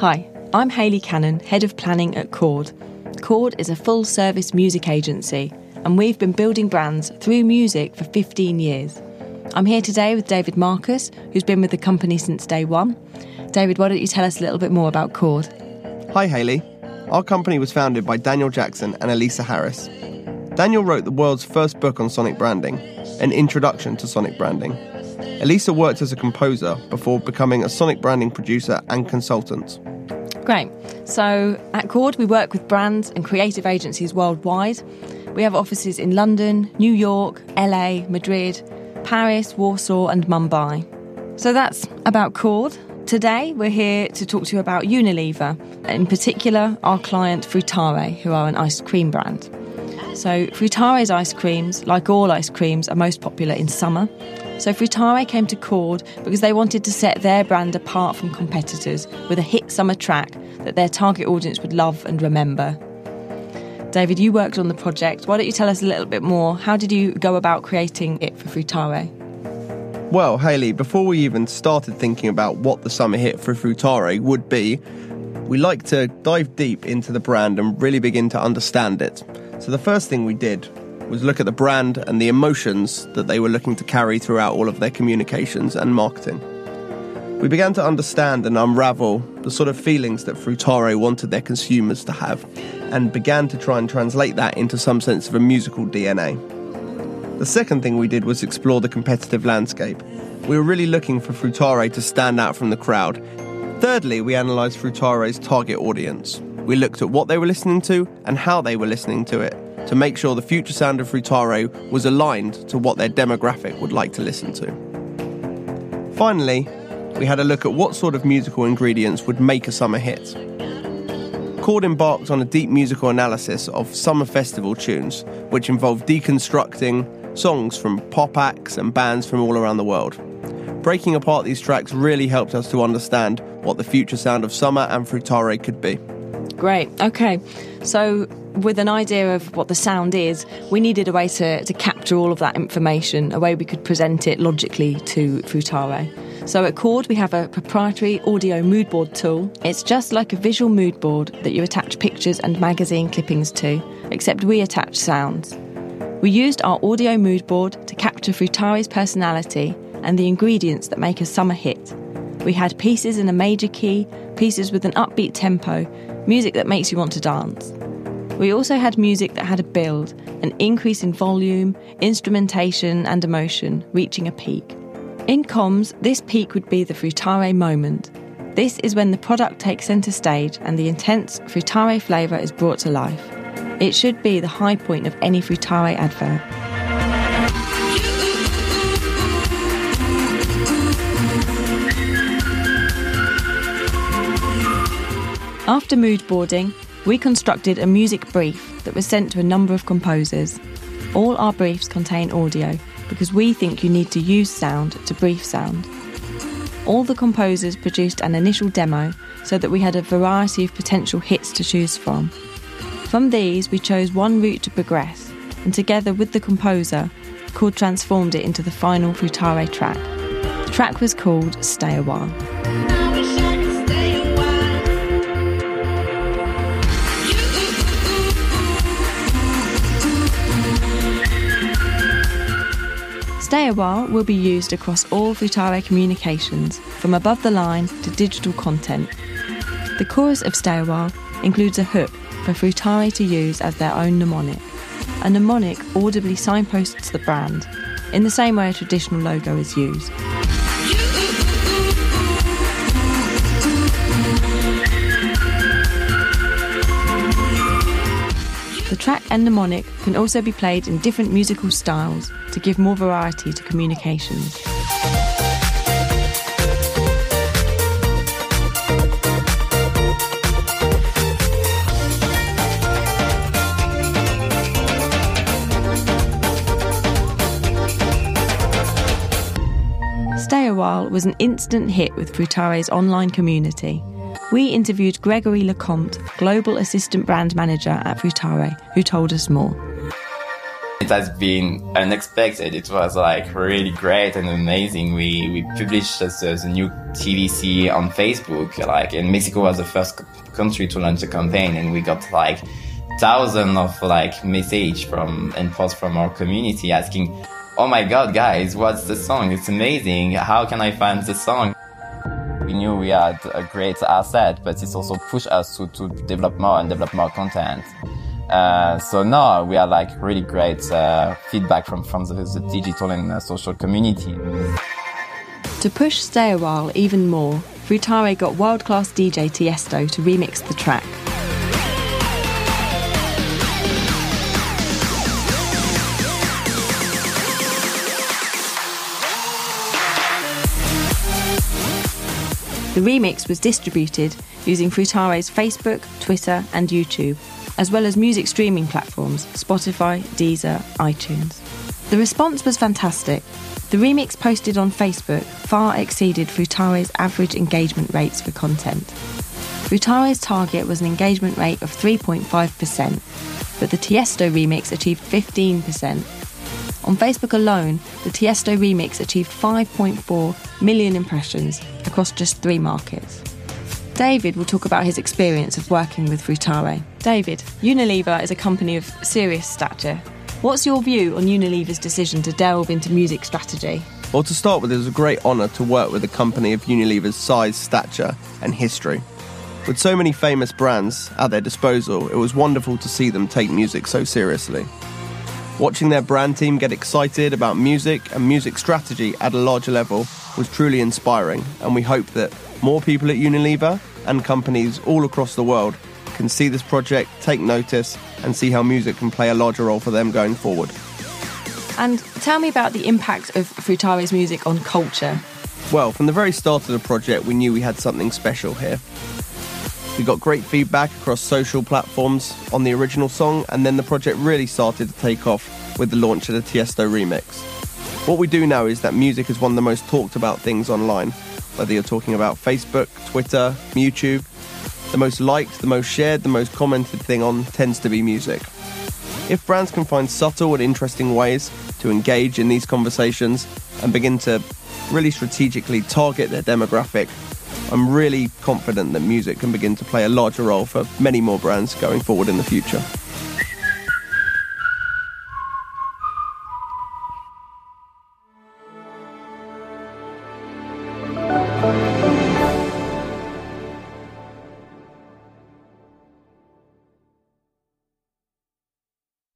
Hi, I'm Hayley Cannon, Head of Planning at Chord. Chord is a full service music agency, and we've been building brands through music for 15 years. I'm here today with David Marcus, who's been with the company since day one. David, why don't you tell us a little bit more about Chord? Hi, Hayley. Our company was founded by Daniel Jackson and Elisa Harris. Daniel wrote the world's first book on sonic branding, An Introduction to Sonic Branding. Elisa worked as a composer before becoming a sonic branding producer and consultant. Great. So at Chord, we work with brands and creative agencies worldwide. We have offices in London, New York, LA, Madrid, Paris, Warsaw, and Mumbai. So that's about Chord. Today, we're here to talk to you about Unilever, in particular, our client Fruttare, who are an ice cream brand. So, Fruttare's ice creams, like all ice creams, are most popular in summer. So, Fruttare came to Chord because they wanted to set their brand apart from competitors with a hit summer track that their target audience would love and remember. David, you worked on the project. Why don't you tell us a little bit more? How did you go about creating it for Fruttare? Well, Hayley, before we even started thinking about what the summer hit for Fruttare would be, we like to dive deep into the brand and really begin to understand it. So the first thing we did was look at the brand and the emotions that they were looking to carry throughout all of their communications and marketing. We began to understand and unravel the sort of feelings that Fruttare wanted their consumers to have and began to try and translate that into some sense of a musical DNA. The second thing we did was explore the competitive landscape. We were really looking for Fruttare to stand out from the crowd. Thirdly, we analysed Fruttare's target audience. We looked at what they were listening to and how they were listening to it to make sure the future sound of Fruttare was aligned to what their demographic would like to listen to. Finally, we had a look at what sort of musical ingredients would make a summer hit. Chord embarked on a deep musical analysis of summer festival tunes, which involved deconstructing songs from pop acts and bands from all around the world. Breaking apart these tracks really helped us to understand what the future sound of summer and Fruttare could be. Great. Okay. So, with an idea of what the sound is, we needed a way to, to capture all of that information, a way we could present it logically to Fruttare. So at Chord, we have a proprietary audio mood board tool. It's just like a visual mood board that you attach pictures and magazine clippings to, except we attach sounds. We used our audio mood board to capture Fruttare's personality and the ingredients that make a summer hit. We had pieces in a major key, pieces with an upbeat tempo, music that makes you want to dance. We also had music that had a build, an increase in volume, instrumentation, and emotion, reaching a peak. In comms, this peak would be the Fruttare moment. This is when the product takes centre stage and the intense Fruttare flavour is brought to life. It should be the high point of any Fruttare advert. After mood boarding, we constructed a music brief that was sent to a number of composers. All our briefs contain audio, because we think you need to use sound to brief sound. All the composers produced an initial demo so that we had a variety of potential hits to choose from. From these, we chose one route to progress, and together with the composer, Chord transformed it into the final Fruttare track. The track was called Stay a While. Stay a While will be used across all Fruttare communications, from above the line to digital content. The chorus of Stay a While includes a hook for Fruttare to use as their own mnemonic. A mnemonic audibly signposts the brand, in the same way a traditional logo is used. The track and mnemonic can also be played in different musical styles to give more variety to communications. Stay a While was an instant hit with Fruttare's online community. We interviewed Gregory Lecomte, Global Assistant Brand Manager at Fruttare, who told us more. It has been unexpected. It was like really great and amazing. We we published the, the new TVC on Facebook. Like, and Mexico was the first country to launch the campaign, and we got like thousands of like message from and posts from our community asking, "Oh my God, guys, what's the song? It's amazing. How can I find the song?" We knew we had a great asset, but it's also pushed us to, to develop more and develop more content. Uh, so now we are like really great uh, feedback from, from the, the digital and uh, social community. To push Stay a While even more, Fruttare got world class DJ Tiesto to remix the track. The remix was distributed using Fruttare's Facebook, Twitter, and YouTube as well as music streaming platforms Spotify, Deezer, iTunes. The response was fantastic. The remix posted on Facebook far exceeded Fruttare's average engagement rates for content. Fruttare's target was an engagement rate of 3.5%, but the Tiesto remix achieved 15%. On Facebook alone, the Tiesto remix achieved 5.4 million impressions across just three markets. David will talk about his experience of working with Fruttare. David, Unilever is a company of serious stature. What's your view on Unilever's decision to delve into music strategy? Well, to start with, it was a great honour to work with a company of Unilever's size, stature, and history. With so many famous brands at their disposal, it was wonderful to see them take music so seriously. Watching their brand team get excited about music and music strategy at a larger level was truly inspiring, and we hope that more people at Unilever and companies all across the world can see this project, take notice, and see how music can play a larger role for them going forward. And tell me about the impact of Fruttare's music on culture. Well, from the very start of the project, we knew we had something special here. We got great feedback across social platforms on the original song, and then the project really started to take off with the launch of the Tiesto remix. What we do know is that music is one of the most talked about things online, whether you're talking about Facebook, Twitter, YouTube. The most liked, the most shared, the most commented thing on tends to be music. If brands can find subtle and interesting ways to engage in these conversations and begin to really strategically target their demographic, I'm really confident that music can begin to play a larger role for many more brands going forward in the future.